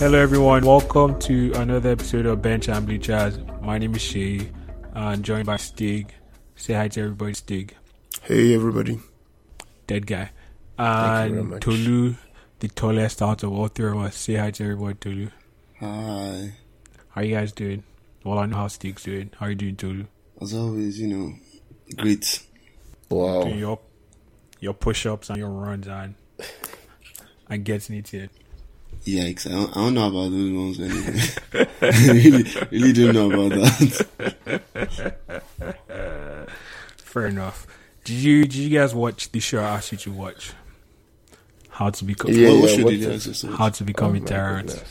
Hello, everyone. Welcome to another episode of Bench and Bleachers. My name is Shay, and joined by Stig. Say hi to everybody, Stig. Hey, everybody. Dead guy. Thank you very And. Tolu, the tallest out of all three of us. Say hi to everybody, Tolu. Hi. How you guys doing? Well, I know how Stig's doing. How you doing, Tolu? As always, you know, great. Wow. Doing your your push-ups and your runs and and getting it. Yikes. I don't, I don't know about those ones anyway. Really, really don't know about that. Fair enough. Did you did you guys watch the show I asked you to watch? How to become Yeah, what, what yeah, should what you how to become Oh a terrorist.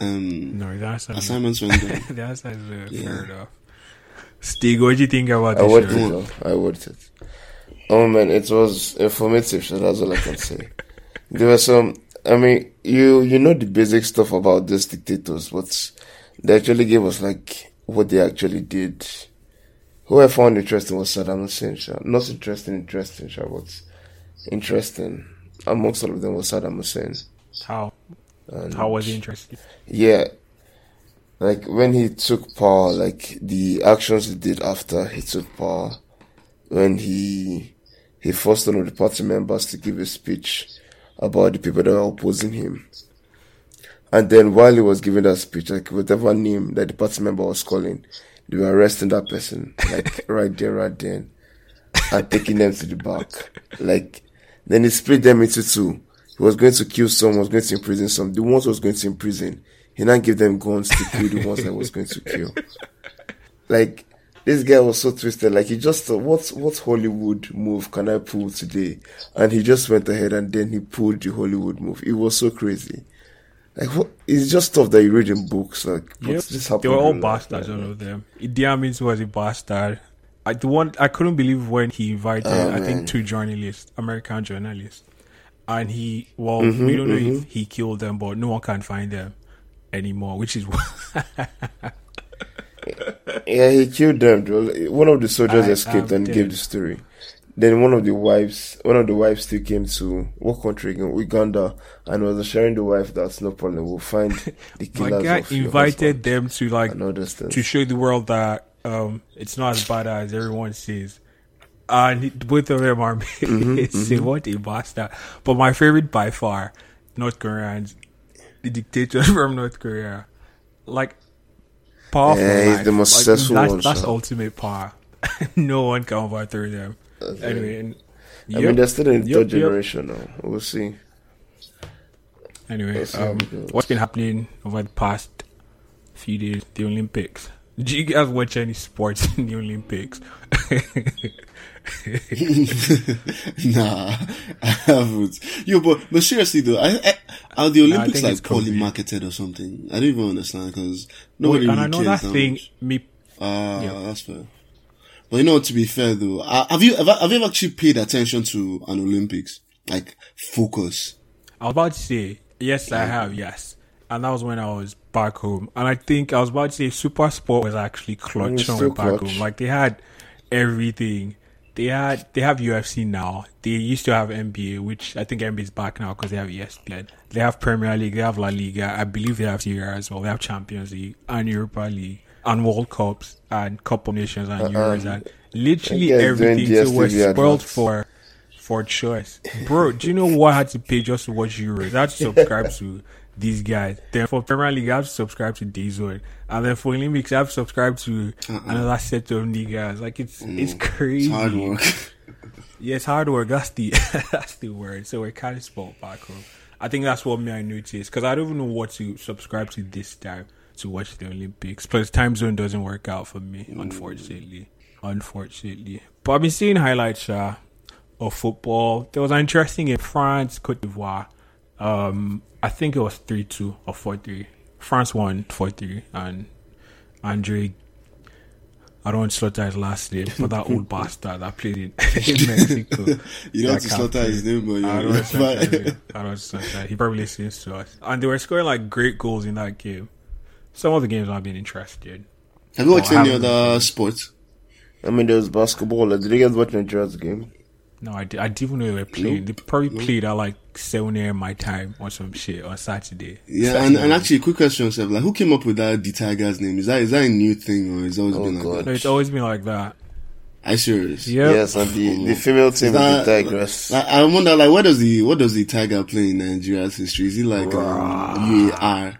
Um, No, that's not assignments went down. That's not uh, Yeah. fair enough. Stig, what do you think about I the watched show? it. I watched it. Oh man, it was informative. So that's all I can say. there were some. I mean, you you know the basic stuff about these dictators, but they actually gave us like what they actually did. Who I found interesting was Saddam Hussein. sha. Not interesting, interesting, sha, but interesting. Amongst all of them was Saddam Hussein. How And how was he interesting? Yeah. Like when he took power, like the actions he did after he took power, when he he forced one of the party members to give a speech about the people that were opposing him. And then while he was giving that speech, like whatever name that the party member was calling, they were arresting that person, like right there, right then, and taking them to the back. Like then he split them into two. He was going to kill some, was going to imprison some. The ones was going to imprison, he now gave them guns to kill the ones that was going to kill. Like this guy was so twisted. Like he just thought, what what Hollywood move can I pull today? And he just went ahead and then he pulled the Hollywood move. It was so crazy. Like what? It's just stuff that you read in books. Like Yep. this happened. They were all bastards, all of them. Idi Amin was a bastard. I the one I couldn't believe when he invited Oh, I think two journalists, American journalists, and he well Mm-hmm, we don't know if he killed them, but no one can find them anymore, which is Yeah, he killed them. One of the soldiers I escaped and dead. gave the story. Then one of the wives, one of the wives still came to what country again? Uganda, and was assuring the wife that's no problem. We'll find the killers. my guy invited them to like and all those things. to show the world that um, it's not as bad as everyone says. And both of them are Mm-hmm, say what a bastard. But my favorite by far, North Koreans, the dictator from North Korea, like Yeah, he's life. the most Like, successful that's, one, That's sure. ultimate power. no one can overthrow them. It. Anyway, I yep, mean, they're still in the Yep, third yep. generation now. We'll see. Anyway, um, what's been happening over the past few days? The Olympics. Did you guys watch any sports in the Olympics? nah, I haven't. Yo, but, but seriously though, I, I, are the Olympics think like poorly COVID. marketed or something? I don't even understand because nobody and really I know cares that that thing. much. Me, Ah, Yeah. that's fair. But you know, to be fair though, uh, have you ever have you ever actually paid attention to an Olympics? Like focus. I was about to say yes, I have yes, and that was when I was back home. And I think I was about to say Super Sport was actually clutch Mm, when still we back clutch. home. Like they had everything. They had they have UFC now. They used to have NBA, which I think NBA is back now because they have ESPN. They have Premier League. They have La Liga. I believe they have Serie as well. They have Champions League and Europa League and World Cups and Cup of Nations and Euros and literally Uh, You guys doing everything. So we're spoiled for for choice. Bro, do you know what I had to pay just to watch Euros? I had to subscribe to these guys. Then for Premier League, I have to subscribe to DAZN. And then for Olympics, I have to subscribe to another set of niggas. Like it's it's crazy. It's hard work. Yeah, it's hard work. That's the that's the word. So we're kind of spoiled back home. I think that's what me I noticed because I don't even know what to subscribe to this time to watch the Olympics. Plus, time zone doesn't work out for me, unfortunately. Unfortunately, but I've been seeing highlights uh, of football. There was an interesting in France, Cote d'Ivoire. Um, I think it was three two or four three. France won four three, and Andre I don't want to slaughter his last name, but that old bastard that played in, in Mexico. You don't have that to slaughter his name, but I don't want to slaughter. I don't slaughter. He probably listens to us. And they were scoring like great goals in that game. Some of the games I've been interested. Have you watched any other sports? I mean, there was basketball. Did you guys watch Nigeria's game? No, I, did, I didn't even know they were playing. They probably played at like 7 a.m. my time or some shit on Saturday. Yeah, and, and actually, quick question, Seb. Like, who came up with that the Tigers name? Is that is that a new thing or has always Oh, been like God. No, that? it's always been like that. I you serious? Yeah. Yes, and the, the female team Is that- is the Tigress. Like, I wonder, like, what does the what does the tiger play in Nigeria's history? Is he like um, UAR?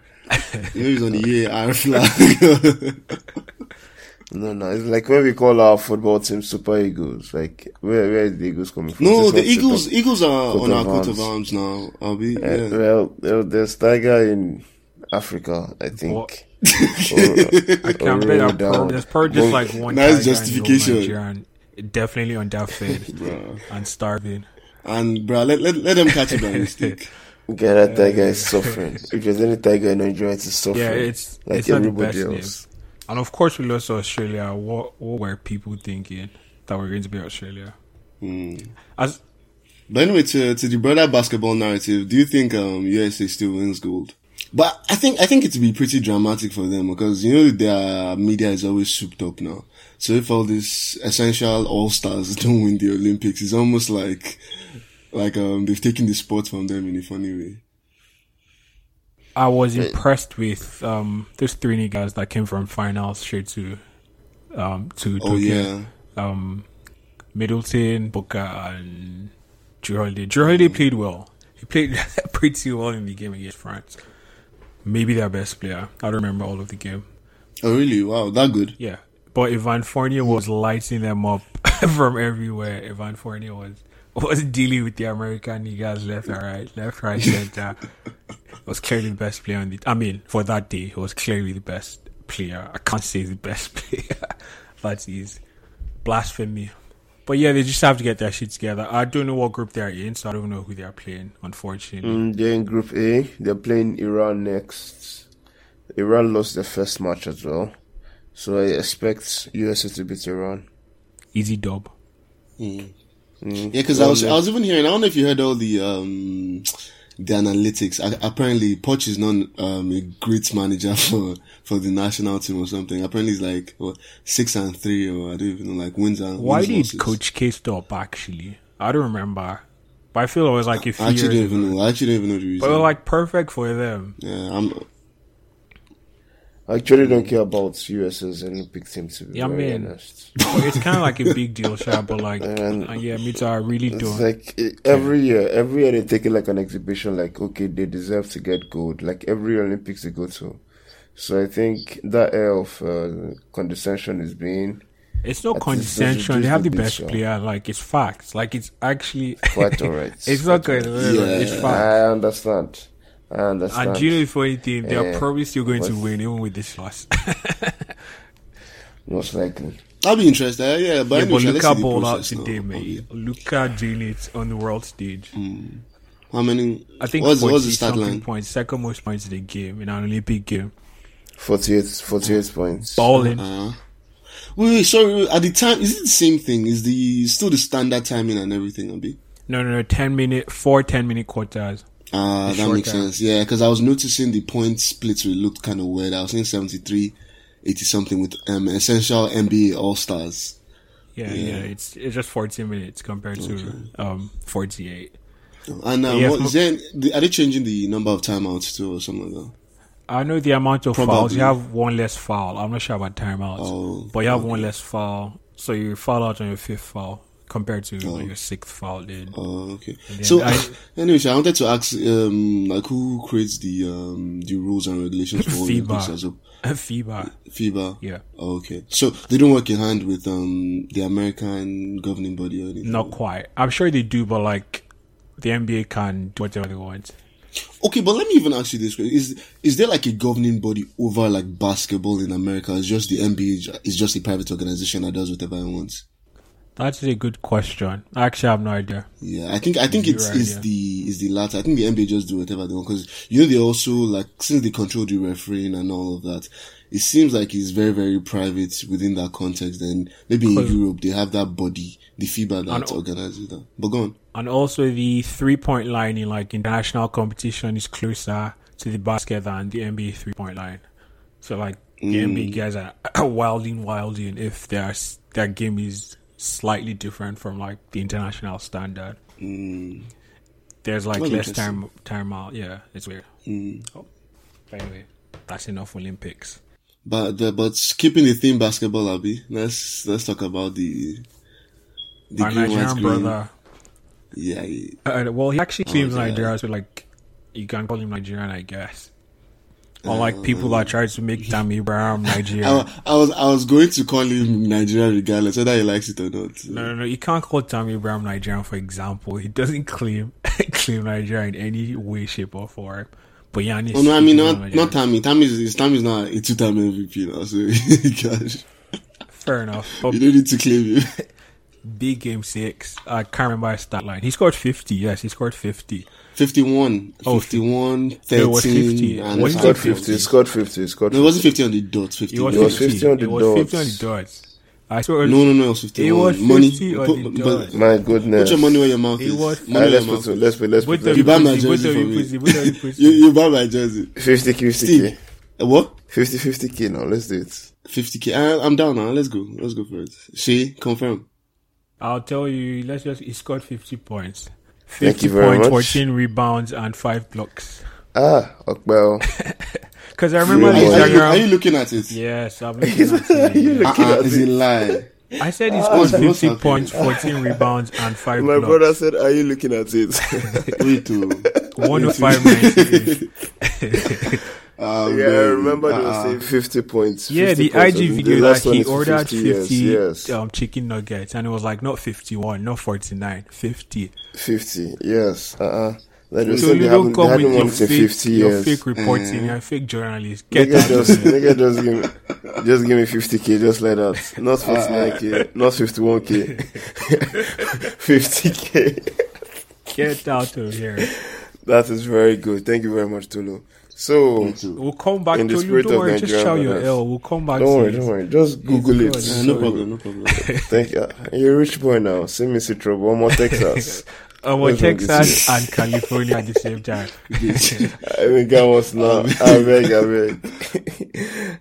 you know, he's on the UAR flag. No, no, it's like when we call our football team Super Eagles. Like, where where is the Eagles coming from? no, the Eagles Super- Eagles are Coat on our coat of arms. arms now. I'll be Uh, yeah. well, well, there's Tiger in Africa, I think. What? Or- I can't bet roll that there's probably just like one Nice tiger in the whole justification. Nigeria and definitely underfed Bruh. and starving. And bro, let, let let them catch it by mistake. Okay, that tiger is suffering. If there's any tiger in Nigeria, it's suffering. Yeah, it's like it's not the everybody else. name. And of course, we lost to Australia. What what were people thinking that we're going to be Australia? Hmm. As But anyway, to to the brother basketball narrative, do you think um USA still wins gold? But I think I think it would be pretty dramatic for them because you know their media is always souped up now. So if all these essential all stars don't win the Olympics, it's almost like like um they've taken the sport from them in a funny way. I was impressed with um those three niggas that came from finals straight to um to Oh Tokyo. yeah, um, Middleton, Booker, and Jrue Holiday. Jrue Holiday played well. He played pretty well in the game against France. Maybe their best player. I don't remember all of the game. oh really? Wow, that good. Yeah, but Evan Fournier was lighting them up from everywhere. Evan Fournier was was dealing with the American niggas left and right, left, right, center. was clearly the best player on the. I mean, for that day, he was clearly the best player. I can't say the best player. that is blasphemy. But yeah, they just have to get their shit together. I don't know what group they're in, so I don't know who they are playing. Unfortunately, Mm, they're in Group A. They're playing Iran next. Iran lost their first match as well. So I expect USA to beat Iran. easy dub. Mm. Yeah, because I was I was even hearing. I don't know if you heard all the um the analytics. I, apparently, Poch is not um a great manager for for the national team or something. Apparently, he's like what, six and three or I don't even know like wins and Why wins, did losses. Coach K stop? Actually, I don't remember. But I feel it was like a few I actually years don't even ago. know. I actually don't even know the reason. But it was like perfect for them. yeah, I'm. I actually don't care about USA's Olympic team to be Yeah, I mean, honest. It's kind of like a big deal, sure. But like, And- uh, yeah, me too. I really It's don't. like eh, every year, every year they take it like an exhibition. Like okay, they deserve to get gold. Like every Olympics they go to. So I think that air of uh, condescension is being It's no I think condescension. it's They have the just a bit best show. player. Like it's facts. Like it's actually. quite alright. it's not good. It's Yeah. facts. I understand. I understand. And do you know the funny thing? They're probably still going to win even with this loss. Most likely. I'll be interested. Yeah, yeah but yeah, anyway, but let's Luka see the balled out today, mate. Luka doing it on the world stage. How many? I think what's, 40 what's the start something line? points, second most points in the game in an Olympic game. 48, 48 points. Balling. Uh, wait, wait, sorry. At the time, is it the same thing? Is the still the standard timing and everything? Abi? No, no, no. Ten minute, four ten minute quarters. Ah, The that makes time. sense. Yeah, because I was noticing the point splits will looked kind of weird. I was saying 73, 80 something with um, essential NBA All Stars. Yeah, yeah, It's it's just fourteen minutes compared to um forty eight. And um, Yeah, what, is there, the- are they changing the number of timeouts too or something like that? I know the amount of Probably. fouls. You have one less foul. I'm not sure about timeouts, Oh, but you have one less foul. So you foul out on your fifth foul compared to Oh. like, your sixth foul. Then Oh, okay. So, I- anyway, I wanted to ask, um, like, who creates the um the rules and regulations for all FIBA. Olympics well? FIBA. FIBA. Yeah, Oh, okay. So they don't work in hand with um the American governing body or anything. not quite. I'm sure they do, but like the NBA can do whatever they want. Okay, but let me even ask you this. Is is there like a governing body over like basketball in America? It's just the NBA is just a private organization that does whatever it wants. That's a good question. Actually, I actually have no idea. Yeah, I think I think it's is the is the latter. I think the NBA just do whatever they want because you know they also like since they control the refereeing and all of that. It seems like it's very very private within that context. And maybe in Europe they have that body, the FIBA that And- organizes that. But go on. And also the three point line in like international competition is closer to the basket than the NBA three point line. So like the NBA mm. guys are wilding wilding if their their game is slightly different from like the international standard. Mm. There's like less time time out. Yeah, it's weird. Mm. Oh, anyway, that's enough Olympics. But the, but keeping the theme basketball, Abby. Let's let's talk about the the Our Nigerian brother. Yeah, yeah. Uh, well, he actually claims Oh, yeah. Nigeria, so like you can call him Nigerian, I guess. Unlike people that try to make Tammy Brown Nigerian. I, I was I was going to call him Nigerian regardless whether he likes it or not. No, no, no. You can't call Tammy Brown Nigerian, for example. He doesn't claim claim Nigeria in any way, shape, or form. But Giannis. Oh no, I mean not Nigerian. not Tammy. Tammy is Tammy is not a two time MVP now, so gosh, Fair enough. But you don't need to claim him. big game six. I can't remember his stat line. He scored 50. Yes, he scored 50. 51, Oh, 51, it 13, was 50. and Was He it scored 50. 50. He scored 50. He scored No, it 50. wasn't 50 on the dot. 50. It was, It was 50. 50 on the it was 50 on dots. the dots. I swear. No, no, no, it was 51. It was money. on put, the but- dot. My goodness. Put your money where your mouth It is. was- money Alright, where let's put mouth it. Let's put. Let's Both put. of You you buy my jersey for you me. pussy, both of you. You, you buy my jersey. 50 k, 50 Steve. k, Uh, What? 50 50 k. Now let's do it. 50k. I, I'm down now. Let's go. Let's go for it. She, confirm. I'll tell you, let's just, he scored 50 points. Thank 50 you very points, much. 14 rebounds, and 5 blocks. Ah, well, Because I remember Really? Are, you- are, you, are you looking at it? Yes, I'm looking at it. You yeah. look- Uh-uh, is it lie? I said he Ah, scored what's 50 points, 14 rebounds, and 5 my blocks. brother said, "Are you looking at it?" Wait to. 105 98. Um, yeah, I remember they were uh-uh. saying 50 points. Yeah, 50 the points. IG I think video that he ordered 50, yes, yes. Um, chicken nuggets, and it was like not 51, not 49, 50. 50, yes. Uh-uh. Like So you don't come with your won it in fake, 50 your fake reporting, Mhm. you're fake journalist. Get Nigga out of just, here. nigga just give me, just give me 50k, just like that. Not 49k, not 51k. 50k. Get out of here. That is very good. Thank you very much, Tolu. So, We'll come back to you. spirit Don't of worry, just Nigerian shout your brothers. L. We'll come back don't to worry, it. don't worry. Just Google it. good. Uh, no problem, no problem. Thank you. You're a rich boy now. Send me see trouble. One more Texas. Uh, well, What's Texas and California at the same time. I think I was not. I beg, I beg.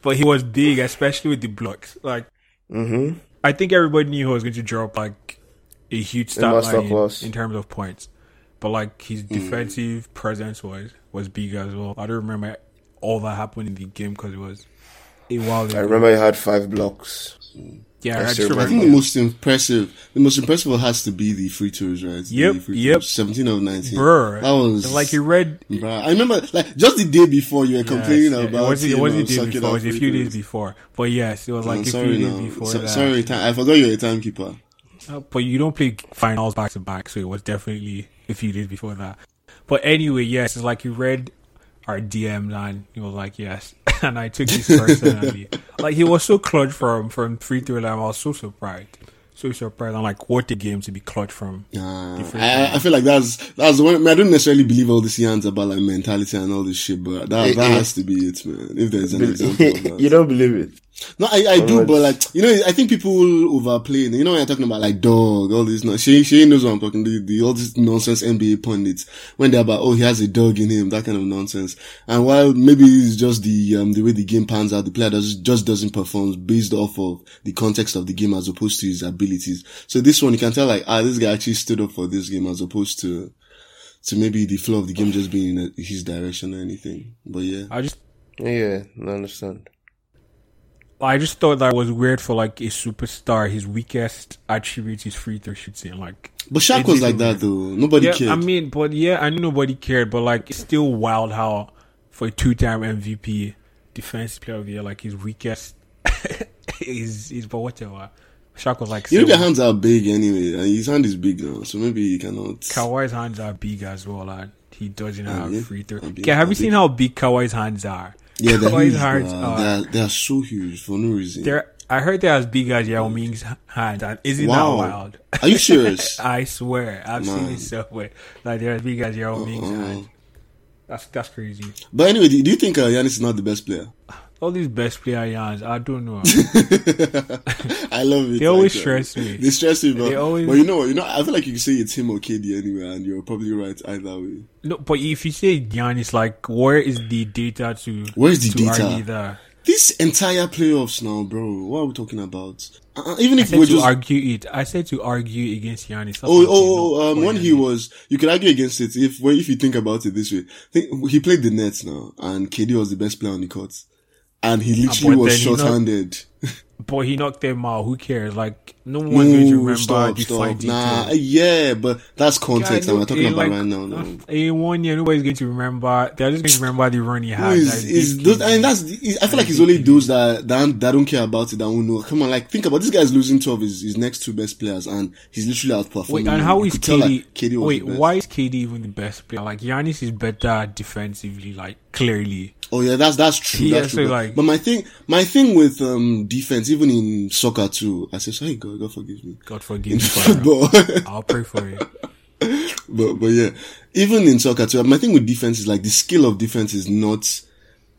But he was big, especially with the blocks. Like, Mm-hmm. I think everybody knew he was going to drop like a huge stat line in, masterclass. in terms of points. But like his defensive presence was was big as well. I don't remember all that happened in the game because it was a while ago. I remember he had five blocks. Yeah, I I, just still I think the most impressive, the most impressive one has to be the free throws, right? Yep, The free yep. throws, 17 of 19. Brr, That was like you read. Bruh, I remember, like, just the day before you were complaining Yes, yeah, about it wasn't, it wasn't um, the day sucking before. It was a few days before. But yes, it was like I'm a few sorry days now. before So- that. sorry, time, I forgot you're a timekeeper. Uh, but you don't play finals back to back, so it was definitely a few days before that. But anyway, yes, it's like you read our DM and you were like, yes, and I took this personally. like he was so clutch from from free throw line. I was so surprised, so surprised. I'm like, what a game to be clutch from. Uh, I, I feel like that's that's the one. I, mean, I don't necessarily believe all this yarns about like mentality and all this shit, but that Eh, that eh. has to be it, man. If there's an example of that. you don't believe it? No, I, I do, but like, you know, I think people overplay. You know, when you're talking about like dog, all this, no, she, she knows what I'm talking, the, the, all this nonsense NBA pundits, when they're about, oh, he has a dog in him, that kind of nonsense. And while maybe it's just the, um, the way the game pans out, the player does, just doesn't perform based off of the context of the game as opposed to his abilities. So this one, you can tell like, ah, this guy actually stood up for this game as opposed to, to maybe the flow of the game just being in his direction or anything. But yeah. I just Yeah, I understand. I just thought that was weird for like a superstar. His weakest attribute is free throw shooting. Like But Shaq was like that though. Nobody yeah, cared. I mean, but yeah, I know nobody cared, but like it's still wild how for a two-time MVP, defense player of the year, like his weakest is is but whatever. Shaq was like You know, their hands are big anyway, and his hand is big now, so maybe he cannot. Kawhi's hands are big as well, and he doesn't have yeah. free throw. Okay, have you big. seen how big Kawhi's hands are? Yeah, they're huge. hands are- They are they are so huge for no reason. They're I heard they're as big as Yao Ming's hand, and isn't Wow. that wild? Are you serious? I swear, I've seen Man. it somewhere. Like they're as big as Yao Ming's Uh-uh. hands. That's that's crazy. but anyway, do, do you think uh, Giannis is not the best player? All these best player yarns. I don't know. I love it. They always uh, stress me. They stress me, but, They always- but you know what? You know, I feel like you can say it's him or KD anyway, and you're probably right either way. No, but if you say Giannis, like, where is the data to Where's the to data? that? this entire playoffs now, bro. What are we talking about? Uh, even if we're just argue it. I said to argue against Giannis. Oh, oh, oh, um, when he was, you could argue against it if, if you think about it this way. Think, he played the Nets now, and KD was the best player on the court. And he literally was then he not- short-handed. But he knocked them out. Who cares? Like no one's going to remember stop, the stop. Nah, details. yeah, but that's context we're talking in about like, right now. No. In eh, one year, nobody's going to remember. They're just going to remember the run he had. is, That's is it. those, and that's, I feel like it's only those that, that, that don't care about it that won't know. Come on, like, think about this guy's losing two of his, his next two best players and he's literally outperforming. Wait, and how is how You is could tell, KD? like, KD wait, why is KD even the best player? Like Giannis is better defensively, like clearly. Oh yeah, that's that's true. Yeah, that's so, true. But, like- but my thing, my thing with um defense, even in soccer too, I say sorry, God, God forgive me. God In forgive me. for football, I'll pray for you. but but yeah, even in soccer too, my thing with defense is like the skill of defense is not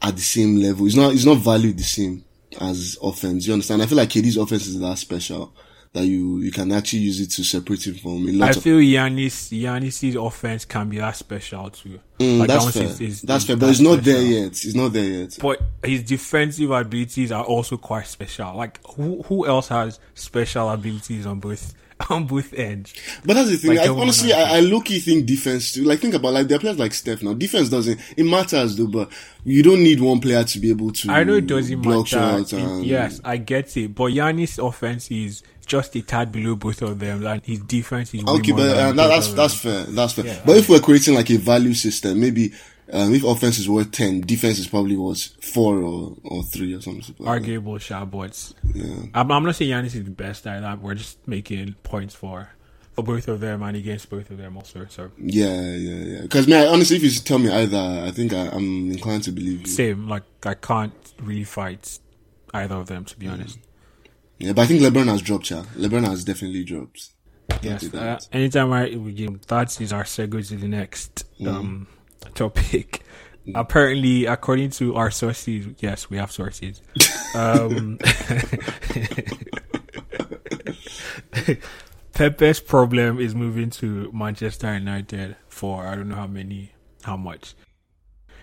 at the same level. It's not it's not valued the same as offense. You understand? I feel like KD's offense is that special that you you can actually use it to separate him from a I lot of. feel Giannis, Giannis's offense can be that special too. Mm, Like, that's fair. is- is- that's is fair, but it's not there yet. It's not there yet. But his defensive abilities are also quite special. Like who who else has special abilities on both on both ends? But that's the thing. Like, I, honestly, I, I low key think defense too. Like, think about like there are players like Steph now. Defense doesn't. It matters though, but you don't need one player to be able to. I know it doesn't block matter. shots and Yes, I get it. But Giannis' offense is just a tad below both of them, and his defense is Okay, but uh, that, that's that's fair. That's fair. Yeah, but if we're creating like a value system, maybe um, if offense is worth ten, defense is probably worth four or or three or something. Like arguable shot, but I'm, I'm not saying Giannis is the best either. We're just making points for for both of them and against both of them also. So Yeah, yeah, yeah. Because man, honestly, if you tell me either, I think I, I'm inclined to believe you. same. Like I can't really fight either of them to be honest. Yeah, but I think LeBron has dropped. Yeah, LeBron has definitely dropped. Yes. Uh, anytime I we give that is our segue to the next Mm. um topic. Apparently, according to our sources, yes, we have sources. um, Pepe's problem is moving to Manchester United for I don't know how many, how much.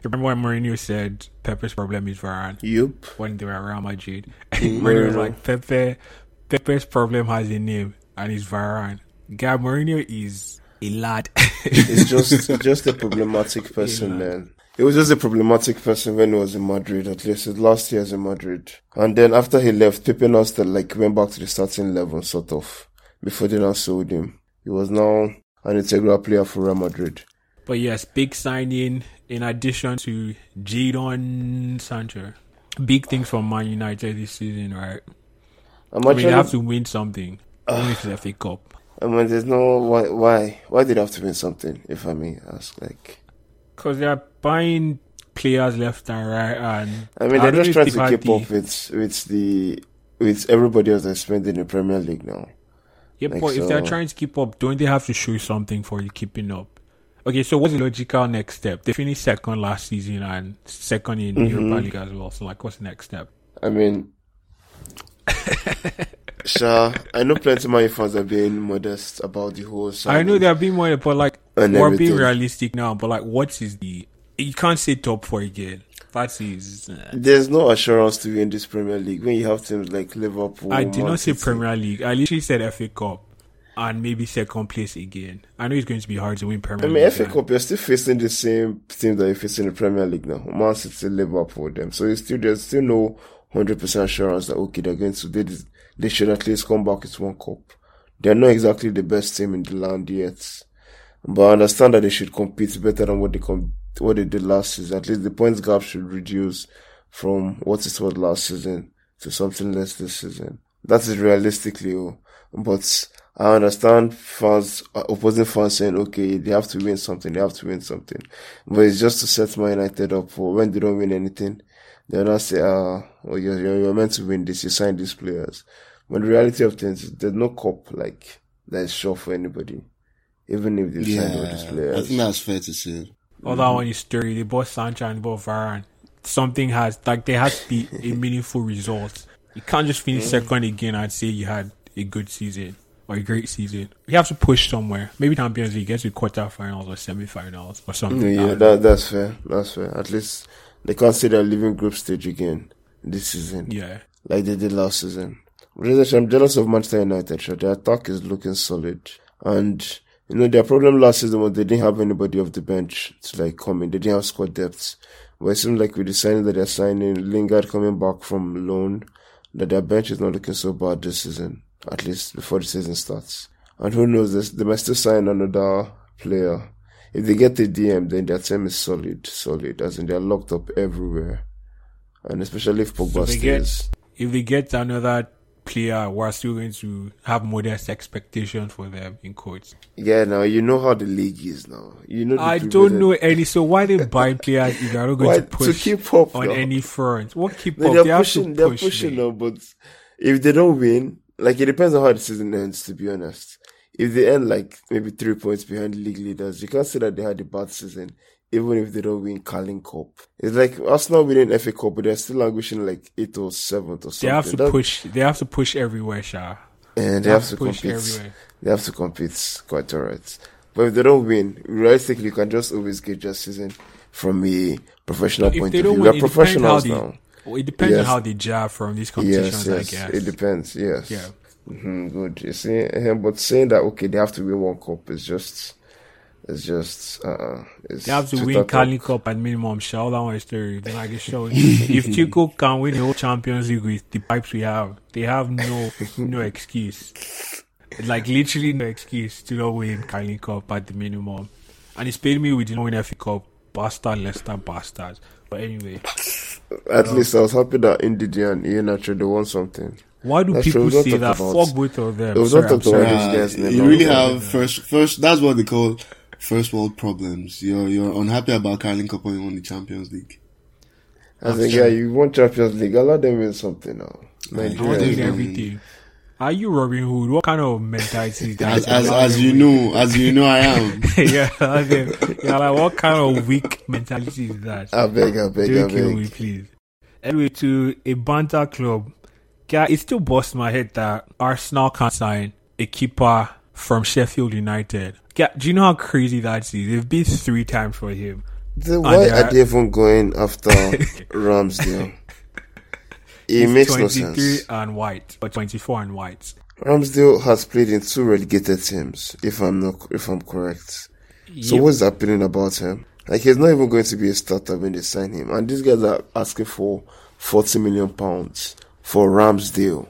Remember when Mourinho said Pepe's problem is Varane Yup. when they were at Real Madrid. Mourinho was like Pepe. Pepe's problem has a name and it's Varane. Guy Mourinho is a lad. It's just just a problematic person, man. He was just a problematic person when he was in Madrid, at least his last years in Madrid. And then after he left, Pepe now still like went back to the starting level, sort of, before they now sold him. He was now an integral player for Real Madrid. but yes, big signing in addition to Jadon Sancho. Big things from Man United this season, right? I'm I mean, they have to win something. If it's FA Cup. I mean, there's no why, why, why did they have to win something? If I may ask, like, Because they are buying players left and right. And I mean, they're just trying to keep had up with with the with everybody else that's spending in the Premier League now. Yeah, Like, but if they're trying to keep up, don't they have to show something for you keeping up? Okay, so what's the logical next step? They finished second last season and second in Mm-hmm. Europa League as well. So, like, what's the next step? I mean, sure, I know plenty of my fans are being modest about the whole. I know they're being more, but like, we're being realistic now. But like, what is the? You can't say top four again. That is. uh, There's no assurance to win this Premier League when you have teams like Liverpool. I did not say. Premier League. I literally said FA Cup and maybe second place again. I know it's going to be hard to win Premier League. I mean. FA Cup, you're still facing the same team that you're facing in the Premier League now. Man City, Liverpool, them. So still there's still no hundred percent assurance that okay, they're going to they they should at least come back with one cup. They're not exactly the best team in the land yet, but I understand that they should compete better than what they com- what they did last season. At least the points gap should reduce from what it was last season to something less this season. That is realistically, oh. but I understand fans, uh, opposing fans saying, okay, they have to win something, they have to win something. But it's just to set Man United up for when they don't win anything. They'll not say, ah, well, you're, you're, you're meant to win this, you signed these players. When the reality of things, is there's no cup like that is sure for anybody. Even if they signed all these players. I think that's fair to say. Other one is story. They bought Sancho and they bought Varane. Something has like there has to be a meaningful result. You can't just finish second again and say you had a good season or a great season. You have to push somewhere. Maybe Champions League get to quarterfinals or semifinals or something. yeah, that, that's fair. That's fair. At least they can't say they're leaving group stage again. this season, Yeah. like they did last season. Really, I'm jealous of Manchester United. Sure, their attack is looking solid, and you know their problem last season was they didn't have anybody off the bench to like come in. They didn't have squad depth. But it seems like with the signing that they're signing, Lingard coming back from loan, that their bench is not looking so bad this season. At least before the season starts. And who knows, this, they might still sign another player. If they get the DM, then their team is solid, solid. As in they're locked up everywhere. And especially if Pogba they stays. get if they get another player, we're still going to have modest expectations for them in quotes. Yeah, now you know how the league is now. You know. The I don't know any. So why they buy players if they're not going Why- to push keep up on now. any front? What keep They- up? They're They pushing. to They're pushing now, but if they don't win, like it depends on how the season ends. To be honest, if they end like maybe three points behind league leaders, you can't say that they had a bad season. Even if they don't win Carling Cup, it's like Arsenal winning FA Cup, but they're still languishing like eighth or seventh or something. They have to That- push. They have to push everywhere, Sha. and they have to push compete. everywhere. They have to compete quite alright. But if they don't win, realistically, you can just always gauge your season from a professional If point of view. win, We're professionals they. now. Well, It depends on how they jab from these competitions. yes, I guess. it depends. Yes. Yeah. hmm good. You see, eh, but saying that okay, they have to win one cup is just, it's just, uh, it's They have to win. Carling Cup at minimum. Shout out one story. Then like it shows. if Chico can win the whole Champions League with the pipes we have, they have no no excuse. Like literally no excuse to not win Carling Cup at the minimum. And it's paid me with the no win FA Cup. Bastard Leicester bastards. But anyway, At least I was happy that Ndidi and Ian actually they won something. why do That's people true. We don't say talk that? about- Fuck both of them. We don't Sorry, talk I'm about sorry. these Uh, guys you really have first, first. That's what they call first world problems. You're you're unhappy about Carling Cup you won the Champions League. I think yeah, you won Champions League. Allow them win something now. I want to Nigeria. win Yeah. everything. Are you Robin Hood? What kind of mentality is that? As as as you know, as you know, I am. yeah, okay. yeah, like what kind of weak mentality is that? I beg, I beg, I Don't kill me, beg. please. Anyway, to a banter club, yeah, it still busts my head that Arsenal can't sign a keeper from Sheffield United. Yeah, do you know how crazy that is? They've been three times for him. Then why are- they even going after Ramsdale? It He's makes no 23 sense. and white, but 24 and white. Ramsdale has played in two relegated teams, if I'm not, if I'm correct. So Yep. what's appealing about him? Like he's not even going to be a starter when they sign him, and these guys are asking for forty million pounds for Ramsdale.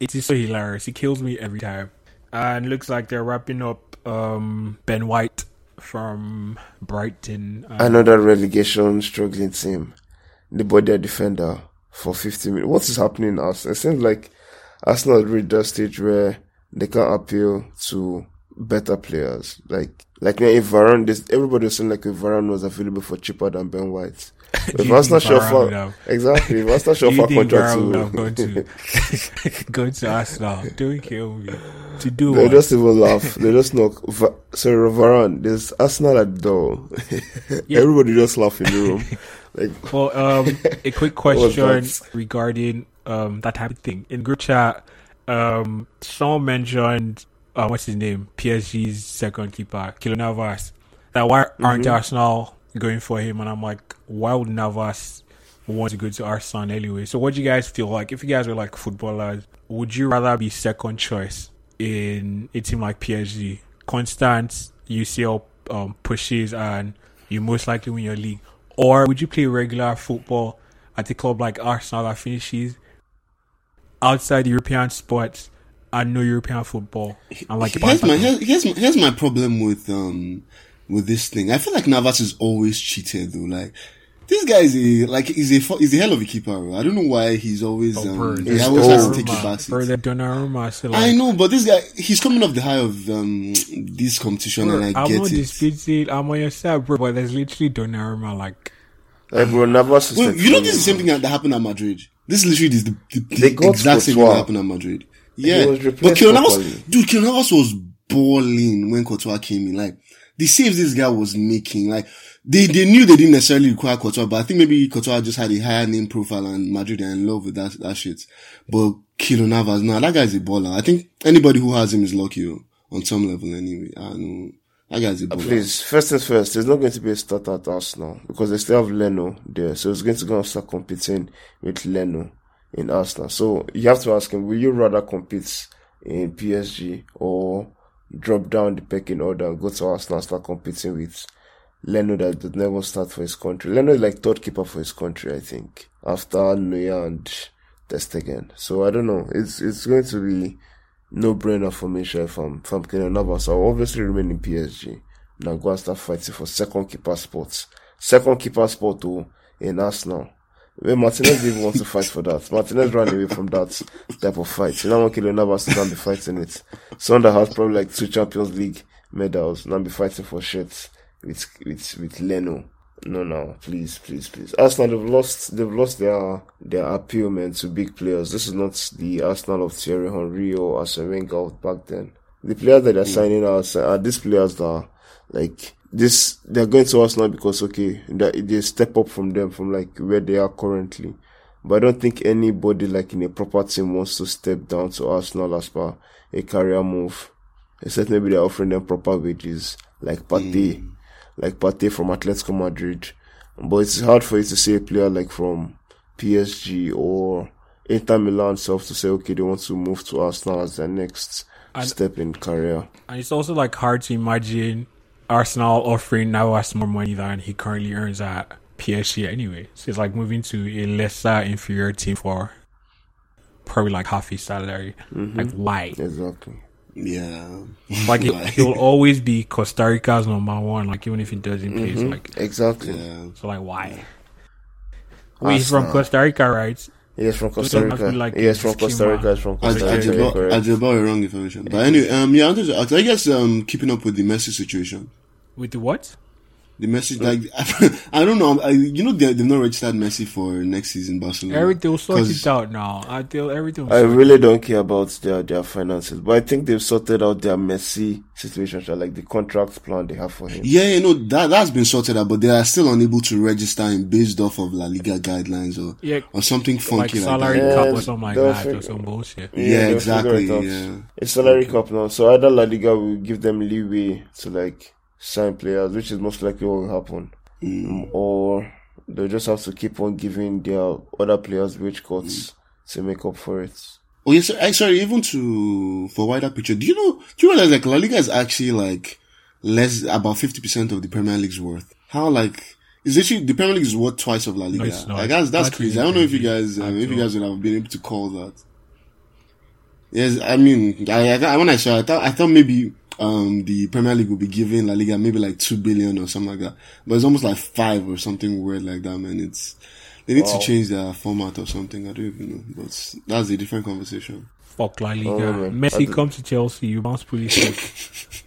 It is so hilarious. He kills me every time. And looks like they're wrapping up um, Ben White from Brighton. Uh, Another relegation struggling team, the body defender for fifty million. What is happening now? It seems like Arsenal reached that stage where they can't appeal to better players. Like like if Varane, this everybody was saying like if Varane was available for cheaper than Ben White. If you Arsenal think Varane show would exactly, if Arsenal do show you for think contract Varane would have gone to, to go to Arsenal? Don't kill me. To do they what? just even laugh. They just knock. Va- Sorry, Varane. There's Arsenal at the door. Yeah. Everybody just laugh in the room. Like Well, um, a quick question regarding um that type of thing in group chat. Um, someone mentioned uh, what's his name? PSG's second keeper, Navas. That why aren't Mm-hmm. Arsenal going for him? And I'm like, why would Navas want to go to Arsenal anyway? So, what do you guys feel like? If you guys were like footballers, would you rather be second choice in a team like PSG? Constant UCL um, pushes and you most likely win your league, or would you play regular football at a club like Arsenal that finishes outside European sports and no European football? And like here's my here's, here's my here's my problem with um with this thing. I feel like Navas is always cheated though. Like this guy is a like he's a fu- he's a hell of a keeper. bro. I don't know why he's always Oh, um, he He's always has to take the back or seat. Donnarumma. So I know, but this guy he's coming off the high of um this competition, and I I'm get not it. disputing. I'm on your side, bro. But there's literally Donnarumma. Like, Like bro, Navas is Well, you know, this is the same thing that happened at Madrid. This is literally the, the, the exact same thing that happened at Madrid. Yeah, but replaced Navas, dude, Keylor Navas was balling when Courtois came in. Like the saves this guy was making, like they they knew they didn't necessarily require Courtois, but I think maybe Courtois just had a higher name profile and Madrid are in love with that that shit. But Keylor Navas, nah, that guy's a baller. I think anybody who has him is lucky oh, on some level anyway. I know. That guy's a baller. Please, first things first, there's not going to be a start at Arsenal because they still have Leno there. So it's going to go and start competing with Leno in Arsenal. So you have to ask him, will you rather compete in PSG or drop down the pecking order go to Arsenal start competing with Leno that did never start for his country? Leno is like third keeper for his country, I think, after Neuer and Ter Stegen. So I don't know. It's, it's going to be no brainer for me, sure, if I'm um, Keylor Navas. I'll obviously remain in PSG. Now go and start fighting for second keeper spots. Second keeper spot too in Arsenal. Well, Martinez didn't want to fight for that. Martinez ran away from that type of fight. You know Keylor Navas to be fighting with. Someone that has probably like two Champions League medals, now be fighting for shit with, with, with Leno. No, no, please, please, please. Arsenal, they've lost, they've lost their, their appeal, man, to big players. This is not the Arsenal of Thierry Henry or Arsene Wenger back then. The players that they're hmm. signing are, are these players that are, like, this, they're going to us now because, okay, they, they step up from them from, like, where they are currently. But I don't think anybody, like, in a proper team wants to step down to Arsenal as per a career move. Except maybe they're offering them proper wages, like Partey hmm. like Partey from Atletico Madrid. But it's hard for you to see a player like from PSG or Inter Milan self to say, okay, they want to move to Arsenal as their next And- step in career. And it's also like hard to imagine Arsenal offering Navas more money than he currently earns at PSG anyway. So it's like moving to a lesser inferior team for probably like half his salary. Like why? Exactly. Yeah. Like he, he'll always be Costa Rica's number one. Like even if he doesn't play, it's like Exactly. Yeah. so like why? Wait, he's from Arsenal. Costa Rica, right? Yes, from Costa don't have to Rica. like yes, from. Costa Rica. It's from I, Costa I, Rica. did you're about, correct. I did about the wrong information. But anyway, um, yeah, I, wanted to I guess um, keeping up with the Messi situation. With the what? The message, like, I don't know. I, you know, they, they've not registered Messi for next season, Barcelona. Everything will sort 'Cause- it out now. Until everything. Will I sort really don't care about their, their finances, but I think they've sorted out their messy situation, so like the contract plan they have for him. Yeah, you know, that, that's been sorted out, but they are still unable to register him based off of La Liga guidelines or, Yeah, or something like funky like, salary that. Yeah, cap or something like that, figure- or some bullshit. Yeah, they'll exactly, it yeah. It's salary cap now, so either La Liga will give them leeway to like sign players, which is most likely what will happen, Um, or they'll just have to keep on giving their other players wage cuts to make up for it. Oh yes, I sorry. Even to for wider picture, do you know? Do you realize like La Liga is actually like less about fifty percent of the Premier League's worth? How like is actually the Premier League is worth twice of La Liga? it's not. Like that's that's That's crazy. I don't know if you guys um, At if you guys would have been able to call that. Yes, I mean, I, I when I saw, it, I thought I thought maybe um the Premier League would be giving La Liga maybe like two billion or something like that, but it's almost like five or something weird like that. Man, it's they need to change their format or something. I don't even know, but that's a different conversation. Fuck La Liga. Oh, man. Messi do- comes to Chelsea, you bounce pretty quick.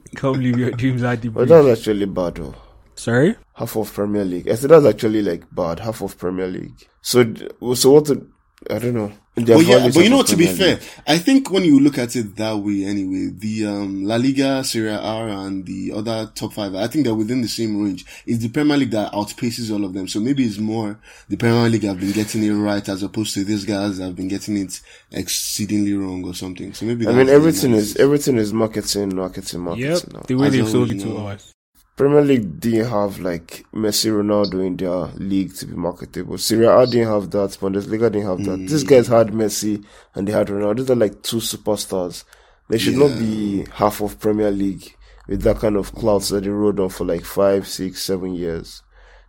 Come live your dreams at the But that's actually bad though. Sorry? Half of Premier League. I said that's actually like bad. Half of Premier League. So, d- so what? The, I don't know. Their But yeah, but you know? To be Premier fair, I think when you look at it that way, anyway, the um, La Liga, Serie A, and the other top five, I think they're within the same range. It's the Premier League that outpaces all of them. So maybe it's more the Premier League have been getting it right as opposed to these guys have been getting it exceedingly wrong or something. So maybe I mean, the everything is everything is marketing, marketing, marketing. Yep. Now. The way they've sold it to us. Premier League didn't have like Messi, Ronaldo in their league to be marketable. Serie A didn't have that. Bundesliga didn't have that. These guys had Messi and they had Ronaldo. These are like two superstars. They should not be half of Premier League with that kind of clout that they rode on for like five, six, seven years.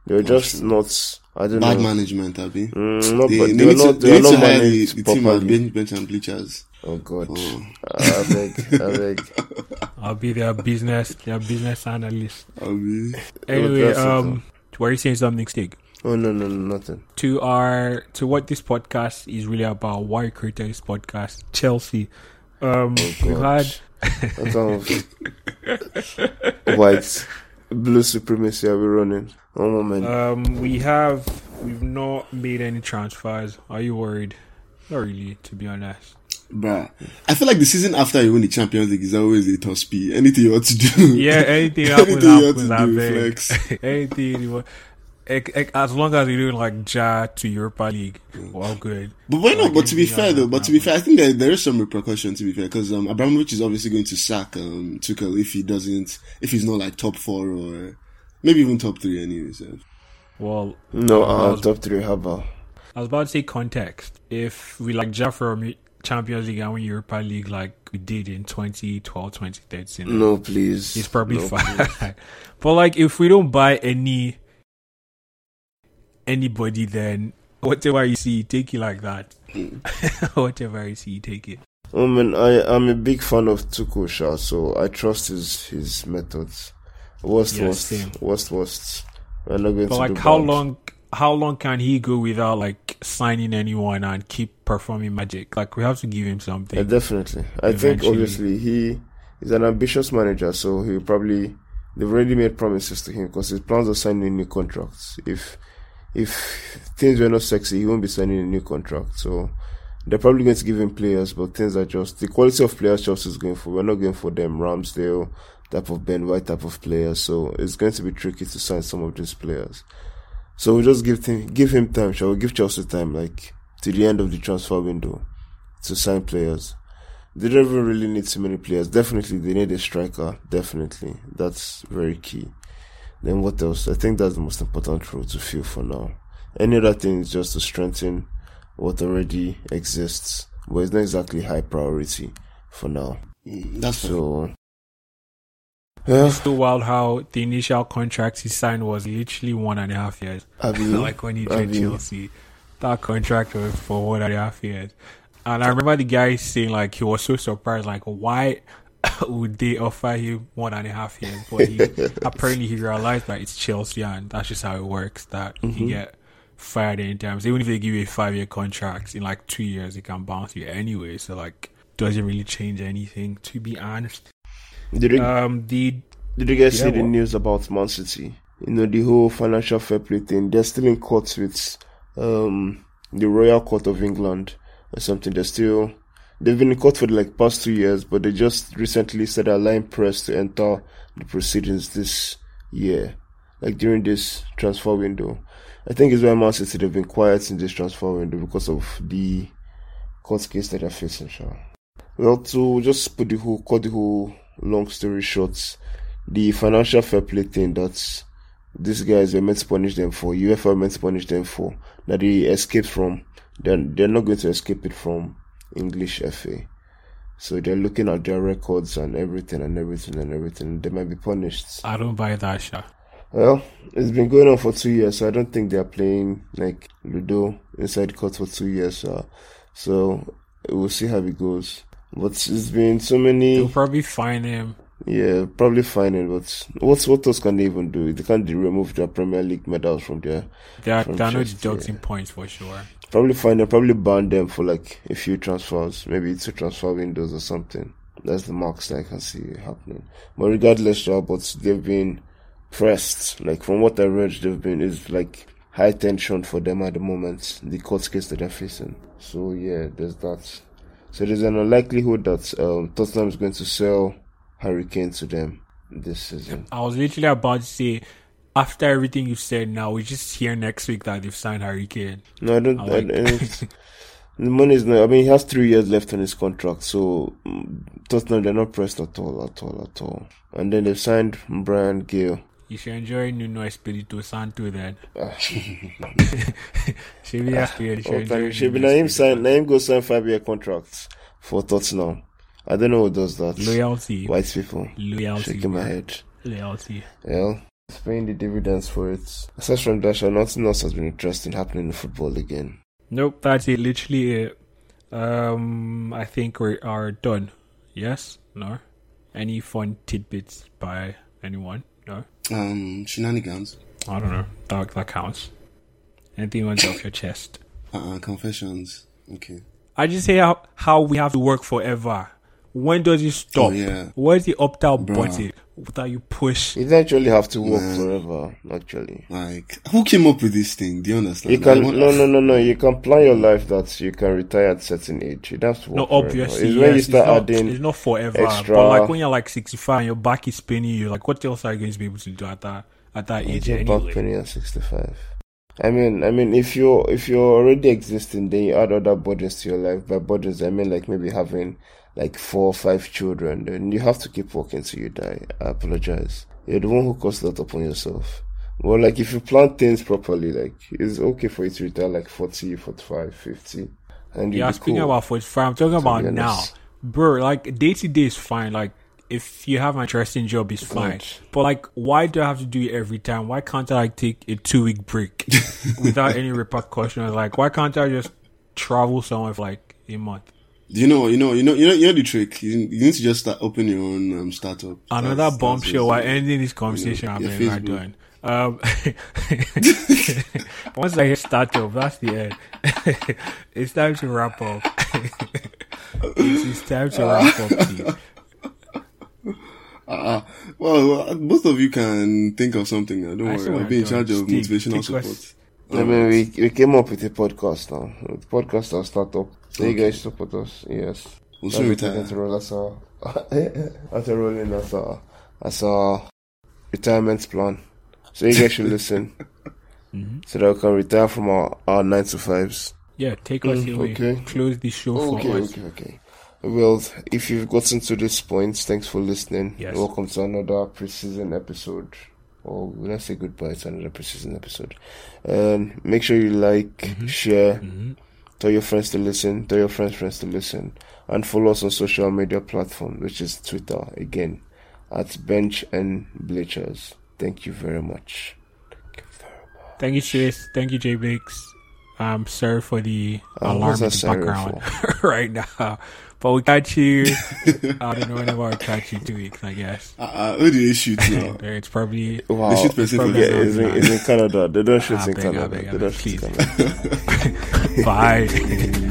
They were just not. I don't bad know. management, Abby. Mm, not, They, but they they, were to, not. they They were to not hire the, managed the team bench, bench and bleachers. Oh God! I beg, I beg. I'll be their business, their business analyst. Abby. Anyway, that's it, um, were you saying something, Stig? Oh no, no, no, nothing. To our, to what this podcast is really about, why we created this podcast, Chelsea. Um, we've had, What kind of white blue supremacy are we running? One moment. um, we have, we've not made any transfers. Are you worried? Not really, to be honest. Bruh. I feel like the season after you win the Champions League is always a tough speed. Anything you want to do. Yeah, anything happens, Anything you want to do, beg. flex. anything. you want- ec- ec- as long as you do like Ja to Europa League, well, good. But why not? Like, But to be fair though, but to be fair, I think there, there is some repercussion to be fair, because um, Abramovich is obviously going to sack um, Tuchel if he doesn't, if he's not like top four or maybe even top three anyway. So. Well, No, uh, was- top three. How about? I was about to say context. If we like Ja from Champions League and Europa League like we did in 2012, 2013, No, please. It's probably no, fine. but like, if we don't buy any anybody, then whatever you see, take it like that. Hmm. whatever you see, take it. I mean, I I'm a big fan of Tuchel, so I trust his his methods. Worst, Yeah, worst, same. worst, worst. We're not going But to like, how bad. long? How long can he go without like signing anyone and keep performing magic? Like, we have to give him something. Yeah, definitely. I think obviously he is an ambitious manager, so he probably they've already made promises to him because his plans of signing new contracts. If if things were not sexy, he won't be signing a new contract. So they're probably going to give him players, but things are just the quality of players Chelsea is going for. We're not going for them Ramsdale type of Ben White type of players. So it's going to be tricky to sign some of these players. So we'll just give him give him time. Shall we give Chelsea time, like to the end of the transfer window, to sign players? They don't even really need too many players. Definitely, they need a striker. Definitely, that's very key. Then what else? I think that's the most important role to fill for now. Any other thing is just to strengthen what already exists, but it's not exactly high priority for now. That's. So, yeah, It's so wild how the initial contract he signed was literally one and a half years. Like when he joined Chelsea, that contract was for one and a half years. And I remember the guy saying like he was so surprised, like why would they offer him one and a half years? But he apparently he realized that it's Chelsea and that's just how it works. That you Mm-hmm. get fired anytime. So even if they give you a five year contract in like two years, they can bounce you anyway. So like doesn't really change anything to be honest. Did you, Um, the did you guys yeah, see the what? news about Man City? You know, the whole financial fair play thing. They're still in court with um, the Royal Court of England or something. They're still, they've been in court for like past two years, but they just recently said they're line pressed to enter the proceedings this year, like during this transfer window. I think it's why Man City they've been quiet in this transfer window because of the court case that they're facing. Sure. Well, to just put the whole, cut the whole long story short, the financial fair play thing that these guys were meant to punish them for, UEFA meant to punish them for, that they escaped from, they're, they're not going to escape it from English FA. So they're looking at their records and everything and everything and everything. They might be punished. I don't buy that shit. Well, it's been going on for two years, so I don't think they're playing like Ludo inside court for two years. Uh, so we'll see how it goes. But it's been so many. They'll probably fine him. Yeah, probably fine him. but what's what else can they even do? They can't remove their Premier League medals from there. They're, From they're not Chelsea, deducting yeah. points for sure. Probably fine them, probably ban them for like a few transfers, maybe two transfer windows or something. That's the marks that I can see happening. But regardless, but they've been pressed. Like from what I read, they've been it's like high tension for them at the moment. The court case that they're facing. So yeah, there's that. So there's an unlikelihood that um, Tottenham is going to sell Harry Kane to them this season. I was literally about to say, after everything you've said now, we just hear next week that they've signed Harry Kane. No, I don't. I like- the money is not. I mean, he has three years left on his contract, so mm, Tottenham they're not pressed at all, at all, at all. And then they've signed Bryan Gil. You should enjoy Nuno Espirito Santo then. Should be happy. You should Oh, enjoy should be Nuno Naim Espirito sign. Naim go sign five year contracts for Tottenham. I don't know who does that. Loyalty. White people Loyalty. shaking my head. Loyalty. Well, it's paying the dividends for it. Aside from that, sure, nothing else has been interesting happening in football again. Nope, that's it. Literally it. Um, I think we are done. Yes? No? Any fun tidbits by anyone? No? Um, shenanigans. I don't know. That, that counts. Anything on off your chest. Uh-uh, confessions. Okay. I just say how, how we have to work forever. When does it stop? Oh, yeah. Where's the opt out button that you push? You actually have to work Man. forever, actually. Like, who came up with this thing? Do you understand? You can Like, no no no no. You can plan your life that you can retire at certain age. You don't have to work No, obviously, It's when you start it's not, adding. it's not forever. extra- But like when you're like 65 and your back is spinning you, like what else are you going to be able to do at that at that age Get back anyway. penny at 65. I mean, I mean, if you're if you're already existing, then you add other burdens to your life. By burdens, I mean like maybe having like four or five children. Then you have to keep working till you die. I apologize. You're the one who caused that upon yourself. Well, like if you plan things properly, like it's okay for you to retire like 40, 45, 50. And Yeah, speaking cool. about 45, I'm talking about now. Bro, like day to day is fine. Like if you have an interesting job, it's fine. Right. But like, why do I have to do it every time? Why can't I like take a two week break without any repercussions? Like, why can't I just travel somewhere for like a month? Do you know? You know? You know? You know? You know the trick. You, you need to just start open your own um, startup. Another That's- that's bombshell. what's- We're ending this conversation. I'm your mean, we're done. Um, once I hit startup, that's the end. it's time to wrap up. it's, it's time to wrap up, please. Uh, well, well, both of you can think of something. uh, Don't I see worry. what I'll be in charge of Stick- motivational stick us- support. I mean, we we came up with a podcast now. The podcast our startup. So you guys support us. Yes. We'll That's soon what we're retire. to roll as our as a rolling as our as our retirement plan. So you guys should listen. Mm-hmm. So that we can retire from our, our nine to fives. Yeah, take us Mm, away. okay. Close the show for Okay, us. okay, okay. Well, if you've gotten to this point, thanks for listening. Yes. Welcome to another precision episode. Or let's say goodbye to another precision episode. Um, make sure you like, Mm-hmm. share, tell your friends to listen, tell your friends friends to listen, and follow us on social media platform, which is Twitter again at Bench and Bleachers. Thank you very much. Thank you very much. Thank you, Chase. Thank you, Jay Biggs. I'm sorry for the Uh, alarm in the background right now. But we'll catch you. I don't know whenever I'll catch you two weeks, I guess. Uh, uh, who do they shoot now? It's probably Wow. They shoot person for probably Yeah, it's in, it's in Canada. They don't shoot Ah, in beg, Canada. beg, I They don't shoot in. Canada. bye.